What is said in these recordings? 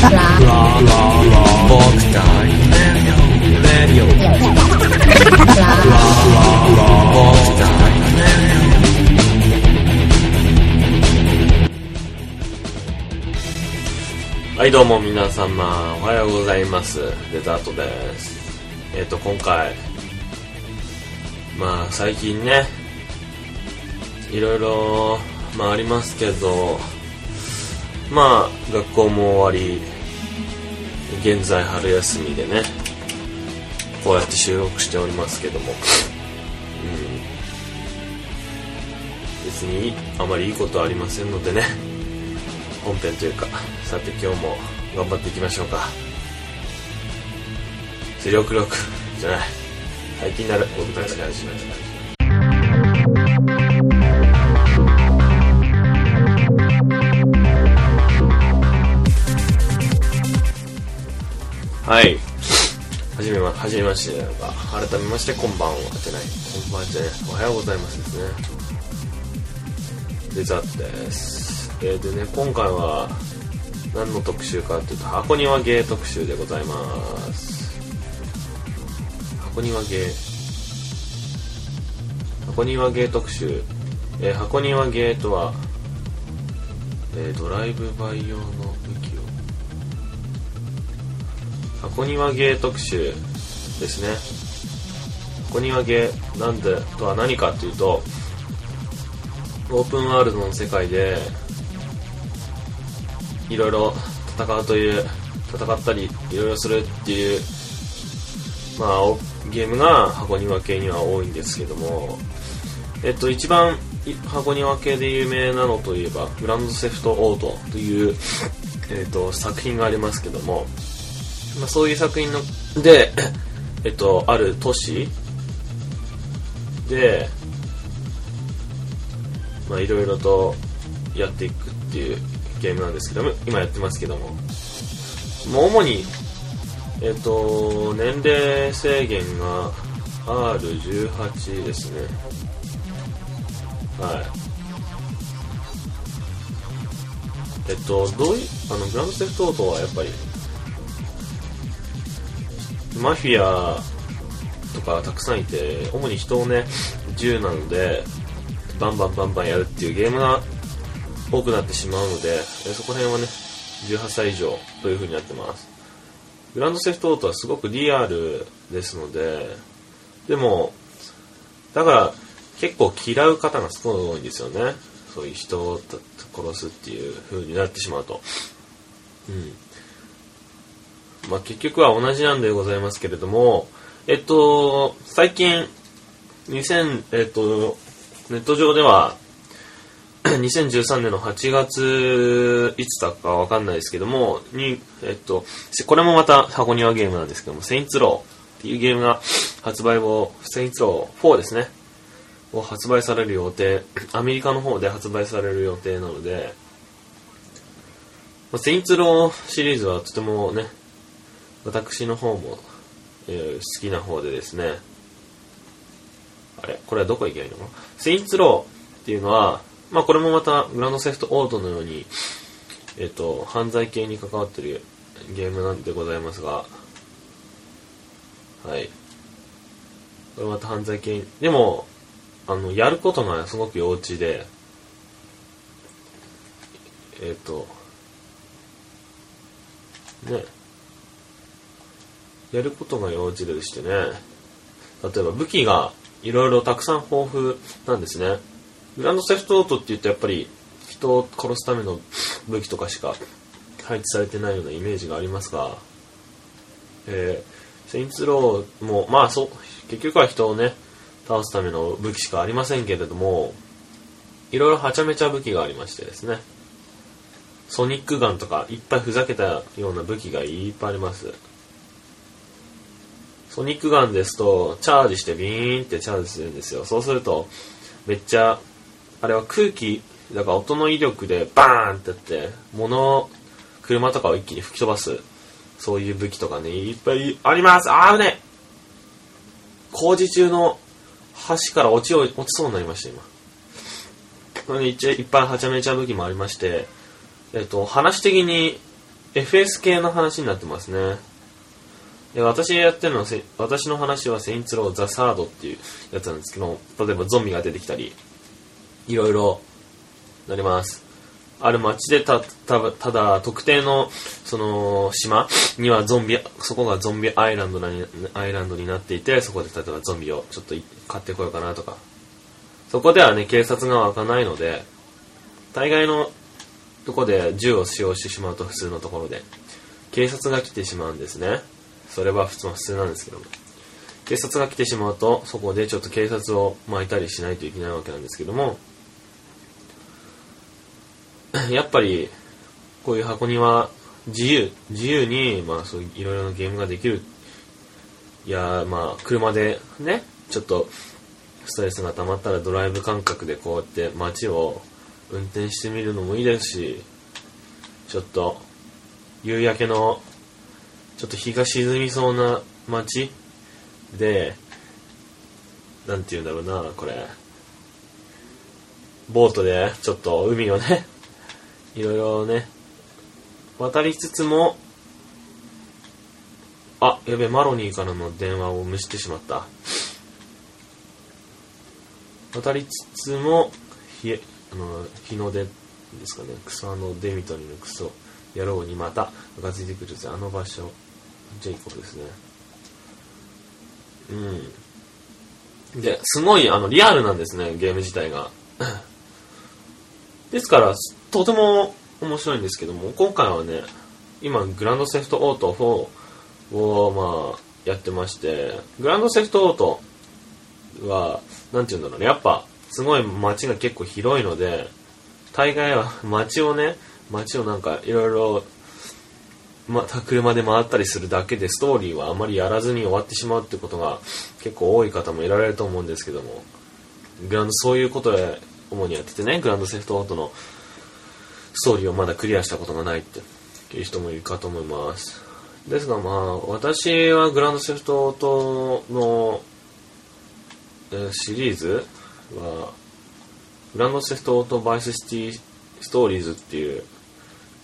はいどうも皆様おはようございます。デザートです。えっ、と今回まあ最近ねいろいろまあありますけどまあ学校も終わり現在春休みでねこうやって収録しておりますけども。うん。別にあまりいいことはありませんのでね。本編というかさて今日も頑張っていきましょうか。視力力じゃない。最近なる僕たちが始めたはい。はじめま、はじめましてか、改めましてこんばんはじゃない、こんばんじゃない、おはようございますですね。デザートです。えー、でね、今回は、何の特集かっていうと、箱庭芸特集でございます。箱庭芸。箱庭芸特集。えー箱庭芸とは、えードライブバイ用の箱庭芸特集ですね。箱庭芸なんでとは何かというとオープンワールドの世界でいろいろ戦うという戦ったりいろいろするっていうまあゲームが箱庭系には多いんですけどもえっと一番箱庭系で有名なのといえばグランドセフトオートという、えっと作品がありますけどもまあ、そういう作品ので、えっと、ある都市で、まあ、いろいろとやっていくっていうゲームなんですけども、今やってますけども、もう主に、えっと、年齢制限が R18 ですね。はい。えっと、どういう、あの、グランドセフトオートはやっぱり、マフィアとかたくさんいて、主に人をね、銃なので、バンバンバンバンやるっていうゲームが多くなってしまうので、そこら辺はね、18歳以上という風になってます。グランドセフトオートはすごくリアルですので、でも、だから結構嫌う方がすごい多いんですよね。そういう人を殺すっていう風になってしまうと。うん。まあ、結局は同じなんでございますけれども、えっと、最近、2000、えっと、ネット上では、2013年の8月、いつだかわかんないですけども、に、えっと、これもまた箱庭ゲームなんですけども、セインツローっていうゲームが発売後、セインツロー4ですね。を発売される予定、アメリカの方で発売される予定なので、まあセインツローシリーズはとてもね、私の方も、えー好きな方でですね、あれこれはどこ行けばいいの？かなセインツローっていうのは、まあこれもまたグランドセフトオートのように、えっ、と、犯罪系に関わってるゲームなんでございますが、はい。これまた犯罪系、でも、あの、やることがすごく幼稚で、えっ、と、ね、やることが幼稚でしてね、例えば武器がいろいろたくさん豊富なんですね。グランドセフトオートって言うとやっぱり人を殺すための武器とかしか配置されてないようなイメージがありますが、えー、セインツローも、まあそう、結局は人をね、倒すための武器しかありませんけれども、いろいろはちゃめちゃ武器がありましてですね、ソニックガンとかいっぱいふざけたような武器がいっぱいあります。ソニックガンですと、チャージしてビーンってチャージするんですよ。そうすると、めっちゃ、あれは空気、だから音の威力でバーンってやって、物、車とかを一気に吹き飛ばす、そういう武器とかね、いっぱいありますあーね工事中の橋から落ち落ちそうになりました、今。これ、一応いっぱいはちゃめちゃ武器もありまして、えっと、話的に FS 系の話になってますね。で私がやってるのは、私の話はセインツローザ・サードっていうやつなんですけど、例えばゾンビが出てきたり、いろいろなります。ある街でた、た、ただ、特定の、その、島にはゾンビ、そこがゾンビアイランドなに、アイランドになっていて、そこで例えばゾンビをちょっと買ってこようかなとか。そこではね、警察が湧かないので、大概のとこで銃を使用してしまうと普通のところで、警察が来てしまうんですね。それは普通は普通なんですけども。警察が来てしまうと、そこでちょっと警察を巻いたりしないといけないわけなんですけども、やっぱり、こういう箱庭、自由、自由に、まあそういろいろなゲームができる。いや、まあ、車でね、ちょっと、ストレスが溜まったらドライブ感覚でこうやって街を運転してみるのもいいですし、ちょっと、夕焼けの、ちょっと日が沈みそうな街で、なんて言うんだろうな、これ。ボートで、ちょっと海をね、いろいろね、渡りつつも、あ、やべ、マロニーからの電話を無視してしまった。渡りつつも、ひえ、あの、日の出ですかね、草の出みとりのクソ野郎にまた、ムカついてくるぜ、あの場所、ジェイコブですね。うん。で、すごい、あの、リアルなんですね、ゲーム自体が。ですから、とても面白いんですけども、今回はね、今、グランドセフトオート4を、まあ、やってまして、グランドセフトオートは、なんて言うんだろうね、やっぱ、すごい街が結構広いので、大概は街をね、街をなんかいろいろ、また車で回ったりするだけでストーリーはあまりやらずに終わってしまうってことが結構多い方もいられると思うんですけども、グランド、そういうことで主にやっててね、グランドセフトオートのストーリーをまだクリアしたことがないっていう人もいるかと思います。ですがまあ、私はグランドセフトオートの、シリーズは、グランドセフトオートバイスシティストーリーズっていう、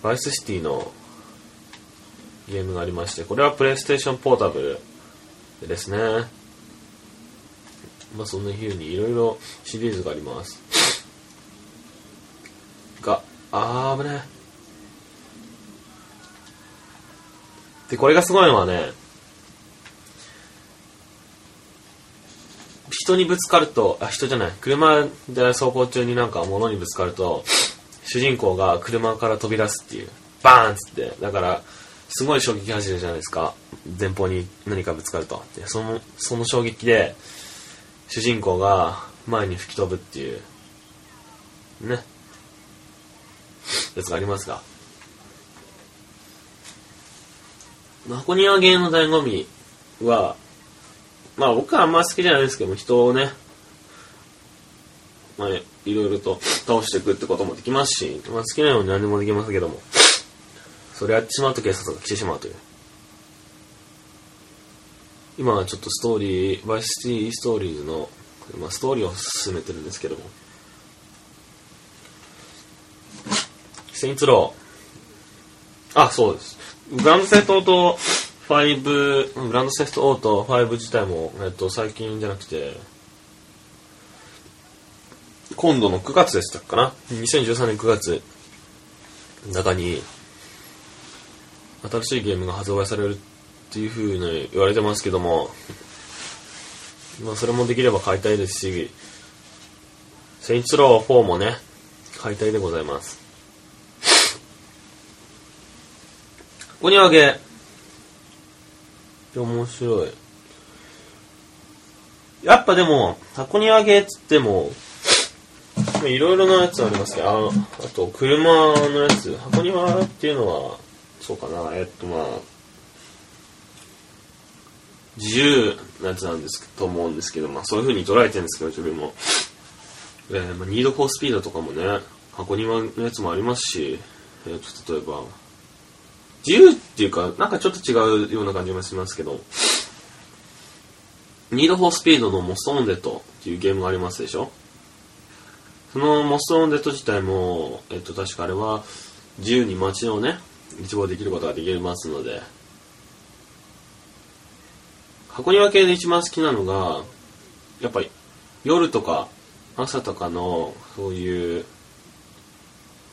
バイスシティのゲームがありまして、これはプレイステーションポータブルですね。まあそんな風にいろいろシリーズがあります。が、あー危ねえ。で、これがすごいのはね、人にぶつかると、あ、人じゃない、車で走行中になんか物にぶつかると、主人公が車から飛び出すっていう、バーンっつって、だから、すごい衝撃走るじゃないですか。前方に何かぶつかると。で、その、その衝撃で、主人公が前に吹き飛ぶっていう、ね、やつがありますが。箱庭ゲーの醍醐味は、まあ僕はあんま好きじゃないですけど、人をね、まあ、いろいろと倒していくってこともできますし、まあ好きなように何でもできますけども、それやってしまうと警察が来てしまうという。今はちょっとストーリー、バイスシティストーリーズの、まあストーリーを進めてるんですけども、セインツロー。あ、そうです。グランドセフトオート5、グランドセフトオート5自体も、えっと、最近じゃなくて、今度の9月でしたかな ?2013 年9月、中に、新しいゲームが発売されるっていう風に言われてますけども、まあ、それもできれば買いたいですし、セインツロー4もね、買いたいでございます。ここにあげ、面白い。やっぱでも、箱庭ゲーっつっても、いろいろなやつありますけど、ああと、車のやつ、箱庭っていうのは、そうかな、えっとまあ、自由なやつなんですと思うんですけど、まあそういう風に捉えてるんですけど、自分も。えーまあ、ニードフォースピードとかもね、箱庭のやつもありますし、えーと、例えば、自由っていうか、なんかちょっと違うような感じもしますけど、ニードフォースピードのモストオンデッドっていうゲームがありますでしょ？そのモストオンデッド自体も、えっと、確かあれは、自由に街をね、一望できることができますので、箱庭系で一番好きなのが、やっぱり夜とか朝とかのそういう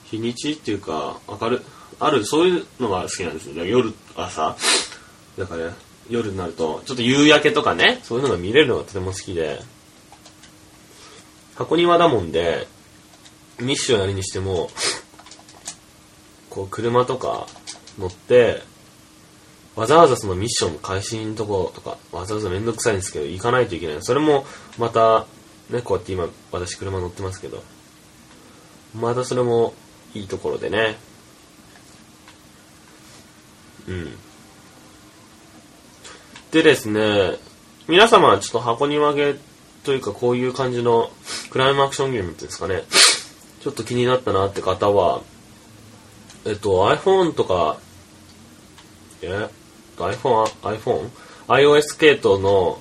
日にちっていうか明るあるそういうのが好きなんですよ。ね夜朝。だから、ね、夜になるとちょっと夕焼けとかねそういうのが見れるのがとても好きで。箱庭だもんでミッションやるにしてもこう車とか乗ってわざわざそのミッションの開始のとことかわざわざめんどくさいんですけど行かないといけない。それもまたねこうやって今私車乗ってますけどまたそれもいいところでね。うん。でですね皆様はちょっと箱庭ゲというかこういう感じのクライムアクションゲームっていうんですかね。ちょっと気になったなって方はえっと iPhone とかえ？iPhone、iPhone、iOS 系統の、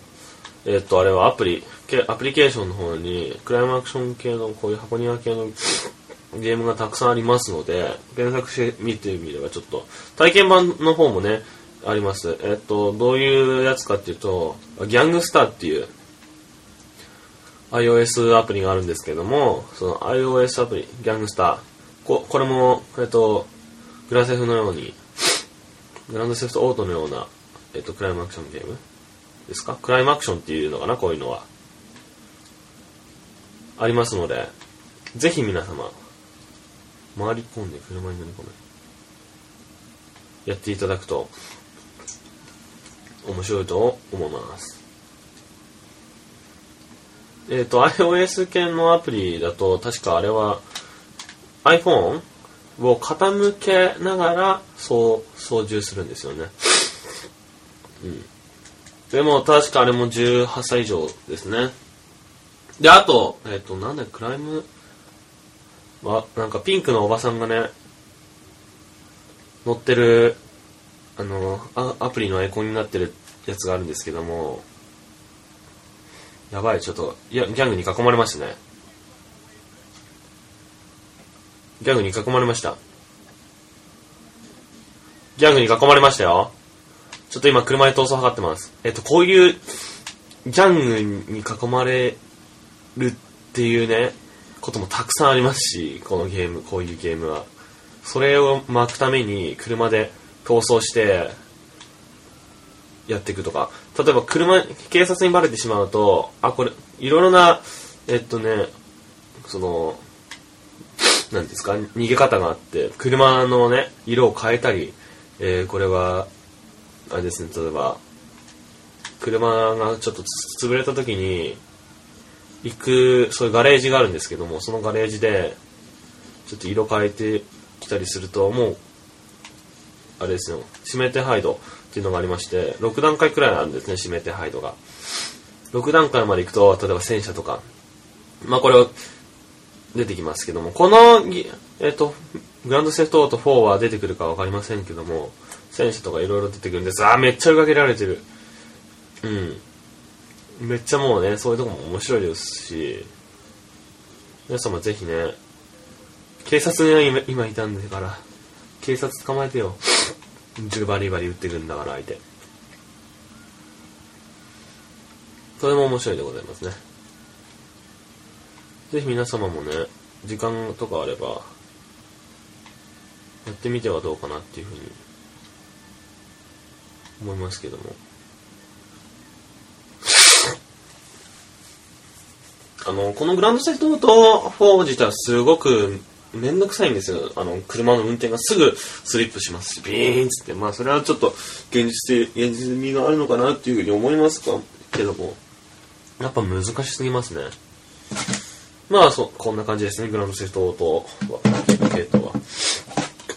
えっと、あれはアプリ、アプリケーションの方に、クライムアクション系の、こういう箱庭系の ゲームがたくさんありますので、検索してみてみればちょっと、体験版の方もね、あります。えっと、どういうやつかっていうと、ギャングスターっていう、iOS アプリがあるんですけども、その iOS アプリ、ギャングスター、ここれも、えっと、グラセフのように、グランドセフトオートのような、えっと、クライムアクションゲーム？ですか？クライムアクションっていうのかな？こういうのは。ありますので、ぜひ皆様、回り込んで車に乗り込め。やっていただくと、面白いと思います。えっ、ー、と、iOS 系のアプリだと、確かあれは iPhone を傾けながら操操縦するんですよね。うん。でも確かあれも18歳以上ですね。で、あと、えっ、ー、と、なんだクライム、あ、なんかピンクのおばさんがね、乗ってる、あの、アアプリのアイコンになってるやつがあるんですけども、やばい、ちょっと、いや、ギャングに囲まれましたね。ギャグに囲まれました。ギャグに囲まれましたよ。ちょっと今車で逃走を図ってます。えっと、こういう、ギャングに囲まれるっていうね、こともたくさんありますし、このゲーム、こういうゲームは。それを巻くために車で逃走して、やっていくとか。例えば車、警察にバレてしまうと、あ、これ、いろいろな、えっとね、その、なんですか、逃げ方があって、車のね、色を変えたり、えー、これは、あれですね、例えば、車がちょっと潰れた時に、行く、そういうガレージがあるんですけども、そのガレージで、ちょっと色変えてきたりすると、もう、あれですよ、指名手配度っていうのがありまして、6段階くらいあるんですね、指名手配度が。6段階まで行くと、例えば戦車とか、まあこれを出てきますけども、この、えっ、と、グランドセフトオート4は出てくるかわかりませんけども、戦士とかいろいろ出てくるんです。あー、めっちゃ追いかけられてる。うん。めっちゃもうね、そういうとこも面白いですし、皆様ぜひね、警察には今今いたんだから、警察捕まえてよ。銃バリバリ撃ってくるんだから相手。それも面白いでございますね。ぜひ皆様もね、時間とかあれば、やってみてはどうかなっていうふうに思いますけども。あの、このグランドセフトオート4自体はすごくめんどくさいんですよ。あの、車の運転がすぐスリップしますし、ビーンつって。まあ、それはちょっと現実的、現実味があるのかなっていうふうに思いますかけども、やっぱ難しすぎますね。まあそ、こんな感じですね、グランドセフトオートは、系統は。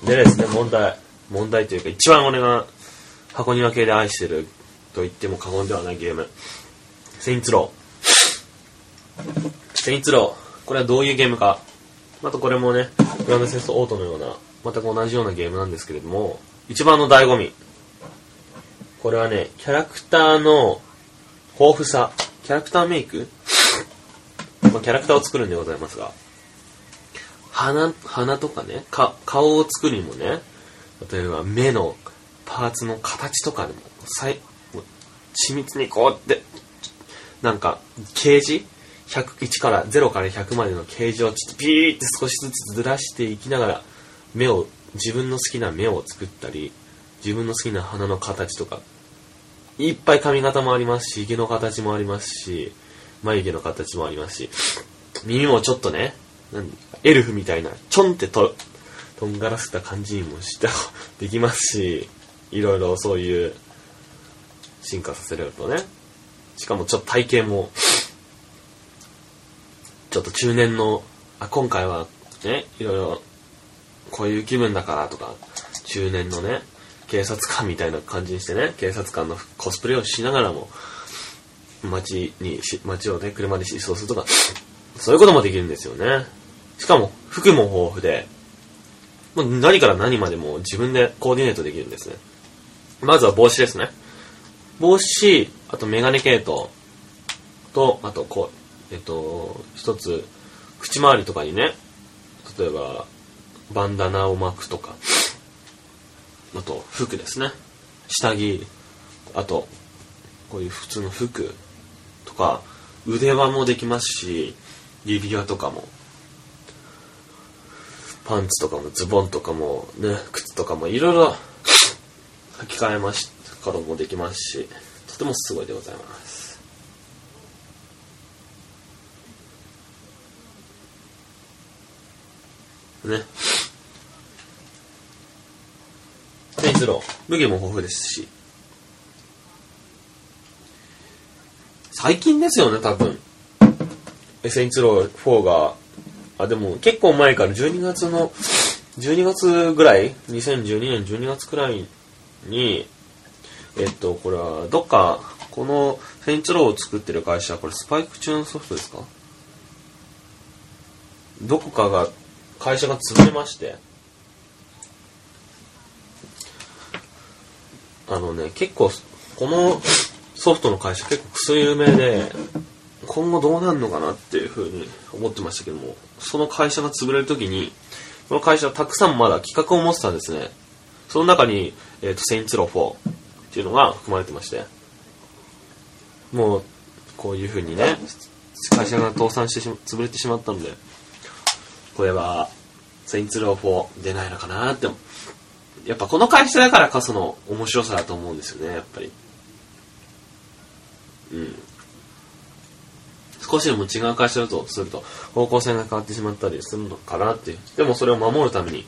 でですね、問題。問題というか、一番俺が箱庭系で愛してると言っても過言ではないゲーム。セインツロー。セインツロー。これはどういうゲームか。またこれもね、グランドセフトオートのような、全く同じようなゲームなんですけれども、一番の醍醐味。これはね、キャラクターの豊富さ。キャラクターメイクまあ、キャラクターを作るんでございますが、鼻、鼻とかね、か、顔を作るにもね、例えば目のパーツの形とかでも、さい緻密にこうって、なんか、ケージ？101から0から100までのケージをちょっとピーって少しずつずらしていきながら目を自分の好きな目を作ったり自分の好きな鼻の形とか。いっぱい髪型もありますし毛の形もありますし眉毛の形もありますし耳もちょっとねエルフみたいなちょんってととんがらせた感じにもした できますしいろいろそういう進化させるとね。しかもちょっと体型もちょっと中年の、あ、今回はね、いろいろ、こういう気分だからとか、中年のね、警察官みたいな感じにしてね、警察官のコスプレをしながらも、街にし、街をね、車で疾走するとか、そういうこともできるんですよね。しかも、服も豊富で、もう何から何までも自分でコーディネートできるんですね。まずは帽子ですね。帽子、あとメガネ系統と、あとこう、えっと、一つ、口周りとかにね、例えば、バンダナを巻くとか、あと、服ですね。下着、あと、こういう普通の服か、腕輪もできますし、指輪とかも、パンツとかもズボンとかもね、靴とかもいろいろ 履き替えまし、こともできますし、とてもすごいでございます。ね。テニスロー、武器も豊富ですし。最近ですよね、多分。センツロー4が、あ、でも結構前から12月の、12月ぐらい ?2012 年12月くらいに、えっと、これは、どっか、このセンツローを作ってる会社、これスパイクチューンソフトですか？どこかが会社が潰れまして、あのね、結構、このソフトの会社結構クソ有名で、今後どうなるのかなっていうふうに思ってましたけども、その会社が潰れるときに、この会社はたくさんまだ企画を持ってたんですね。その中に、え、ー、と、セインツロー4っていうのが含まれてまして、もう、こういうふうにね、会社が倒産してしま、潰れてしまったので、これは、セインツロー4出ないのかなって。やっぱこの会社だからこその面白さだと思うんですよね、やっぱり。うん。少しでも違う会社だとすると方向性が変わってしまったりするのかなっていう。でもそれを守るために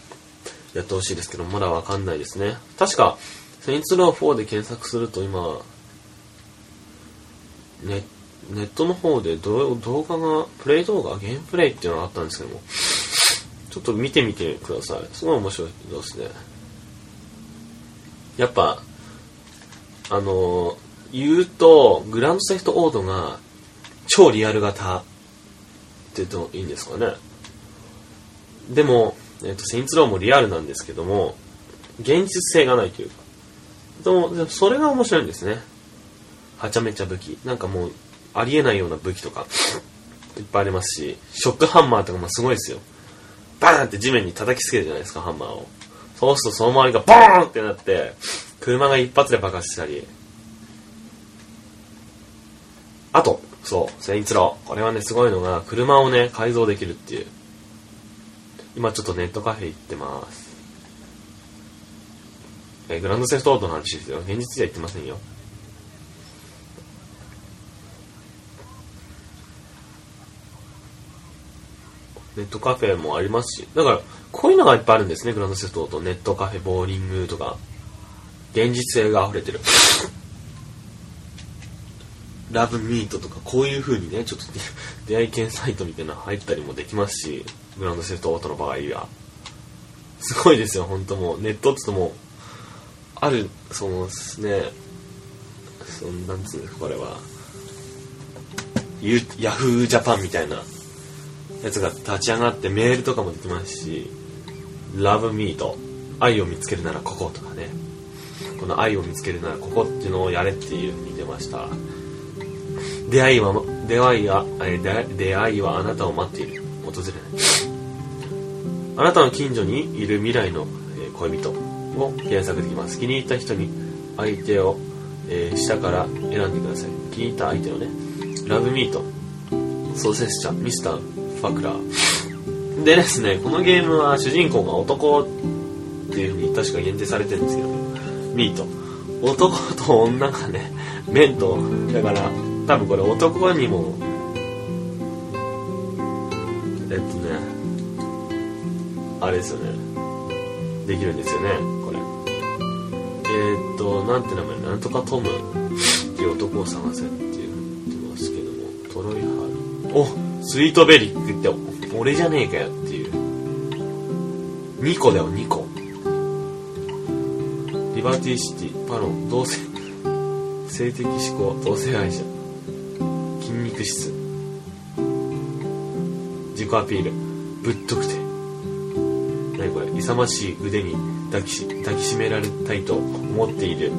やってほしいですけど、まだわかんないですね。確か、セインツロー4で検索すると今、ネネットの方で動画が、プレイ動画、ゲームプレイっていうのがあったんですけども、ちょっと見てみてください。すごい面白いですね。やっぱ、あの言うと、グランドセフトオードが超リアル型って言うといいんですかね。でも、えっ、ー、と、セインツローもリアルなんですけども、現実性がないというか。でも、それが面白いんですね。はちゃめちゃ武器。なんかもう、ありえないような武器とか、いっぱいありますし、ショックハンマーとかもすごいですよ。バーンって地面に叩きつけるじゃないですか、ハンマーを。そうするとその周りがボーンってなって、車が一発で爆発したり。あと、そう、セインツロー。これはね、すごいのが、車をね、改造できるっていう。今ちょっとネットカフェ行ってます。えグランドセフトオートの話ですよ。現実では言ってませんよ。ネットカフェもありますし、だから、こういうのがいっぱいあるんですね、グランドセフトとネットカフェ、ボーリングとか、現実性が溢れてる。ラブミートとか、こういう風にね、ちょっと 出会い系サイトみたいなの入ったりもできますし、グランドセフトオートの場合は。すごいですよ、本当もう。ネットって言っても、ある、そのですね、そんなんつうの、これは、ヤフージャパンみたいなやつが立ち上がってメールとかもできますし、Love Me と愛を見つけるならこことかね、この愛を見つけるならここっていうのをやれっていう見てました。出会いは、出会いは、出会いはあなたを待っている。訪れない。あなたの近所にいる未来の恋人を検索できます。気に入った人に相手を、えー下から選んでください。気に入った相手をね、ラブミート、ソーセスチャ、ミスター、ファクラー。でですね、このゲームは主人公が男っていう風に確か限定されてるんですけど、ミート。男と女がね、面と、だから、多分これ男にも、えっとね、あれですよね。できるんですよね、これ。えー、っと、なんて名前なんとかトムっていう男を探せって言ってますけども、トロイハル。おスイートベリックって、俺じゃねえかよっていう。2個だよ、2個。リバティシティ、パロン、同性、性的思考、同性愛者。質。自己アピール、ぶっとくて。何これ。勇ましい腕に抱きし抱きしめられたいと思っている。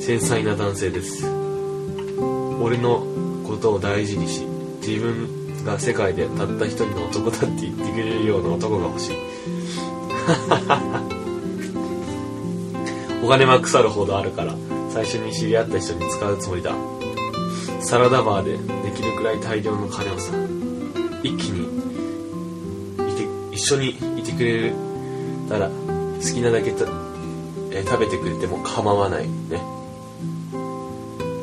繊細な男性です。俺のことを大事にし自分が世界でたった一人の男だって言ってくれるような男が欲しい。お金は腐るほどあるから最初に知り合った人に使うつもりだ。サラダバーでできるくらい大量の金をさ一気にいて一緒にいてくれたら好きなだけた、えー食べてくれても構わないね。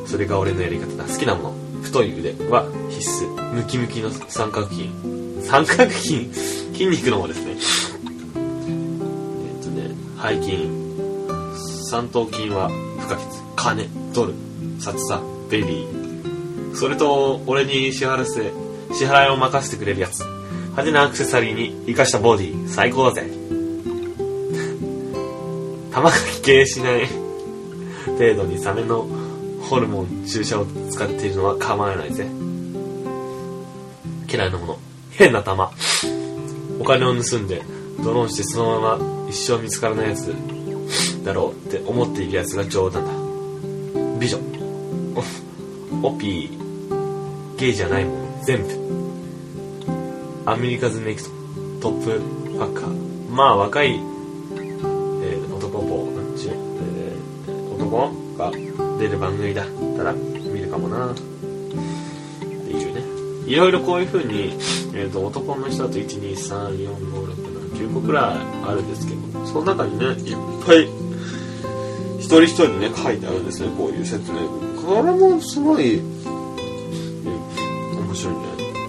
それが俺のやり方。だ好きなもの太い腕は必須。ムキムキの三角筋。三角筋？筋肉の方ですね。えっとね背筋。三頭筋は不可欠。金ドル札さベビー。それと俺に支払せ支払いを任せてくれるやつ。派手なアクセサリーに生かしたボディ最高だぜ。玉がき系しない 程度にサメのホルモン注射を使っているのは構わないぜ。嫌いなもの。変な玉。お金を盗んでドローンしてそのまま一生見つからないやつだろうって思っているやつが冗談だ。美女。お オピー。ゲイじゃないもの全部。アメリカズネクトップファッカー。まあ若い、えー男ポなんちゅう、えー男が出る番組だったら見るかもな。っていうね。いろいろこういう風に、えー、と男の人だと1234567個くらいあるんですけどその中にねいっぱい一人一人にね書いてあるんですねこういう説明これもすごい、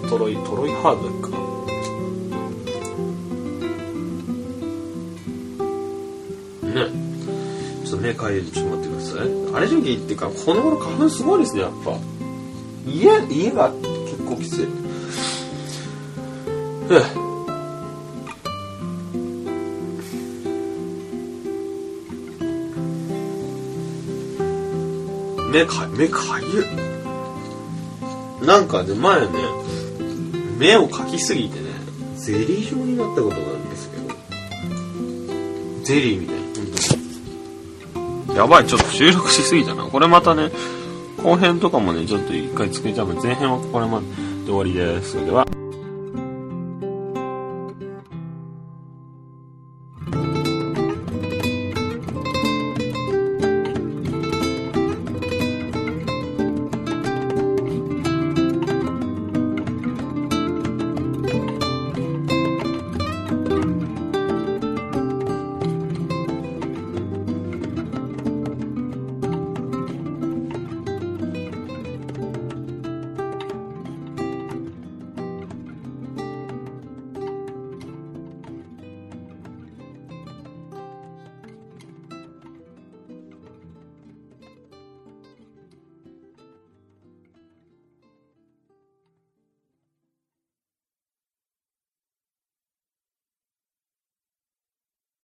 トロイトロイハードか。ね。ちょっと目かゆいちょっと待ってください。アレルギーっていうかこの頃花粉すごいですねやっぱ。家家が結構きつい。ふう目か目かゆなんかね前ね目をかきすぎてね。ゼリー状になったことがあるんですけど。ゼリーみたい。な本当に。やばいちょっと収録しすぎたな。これまたね後編とかもねちょっと一回作りたいので前編はこれまでで終わりです。それでは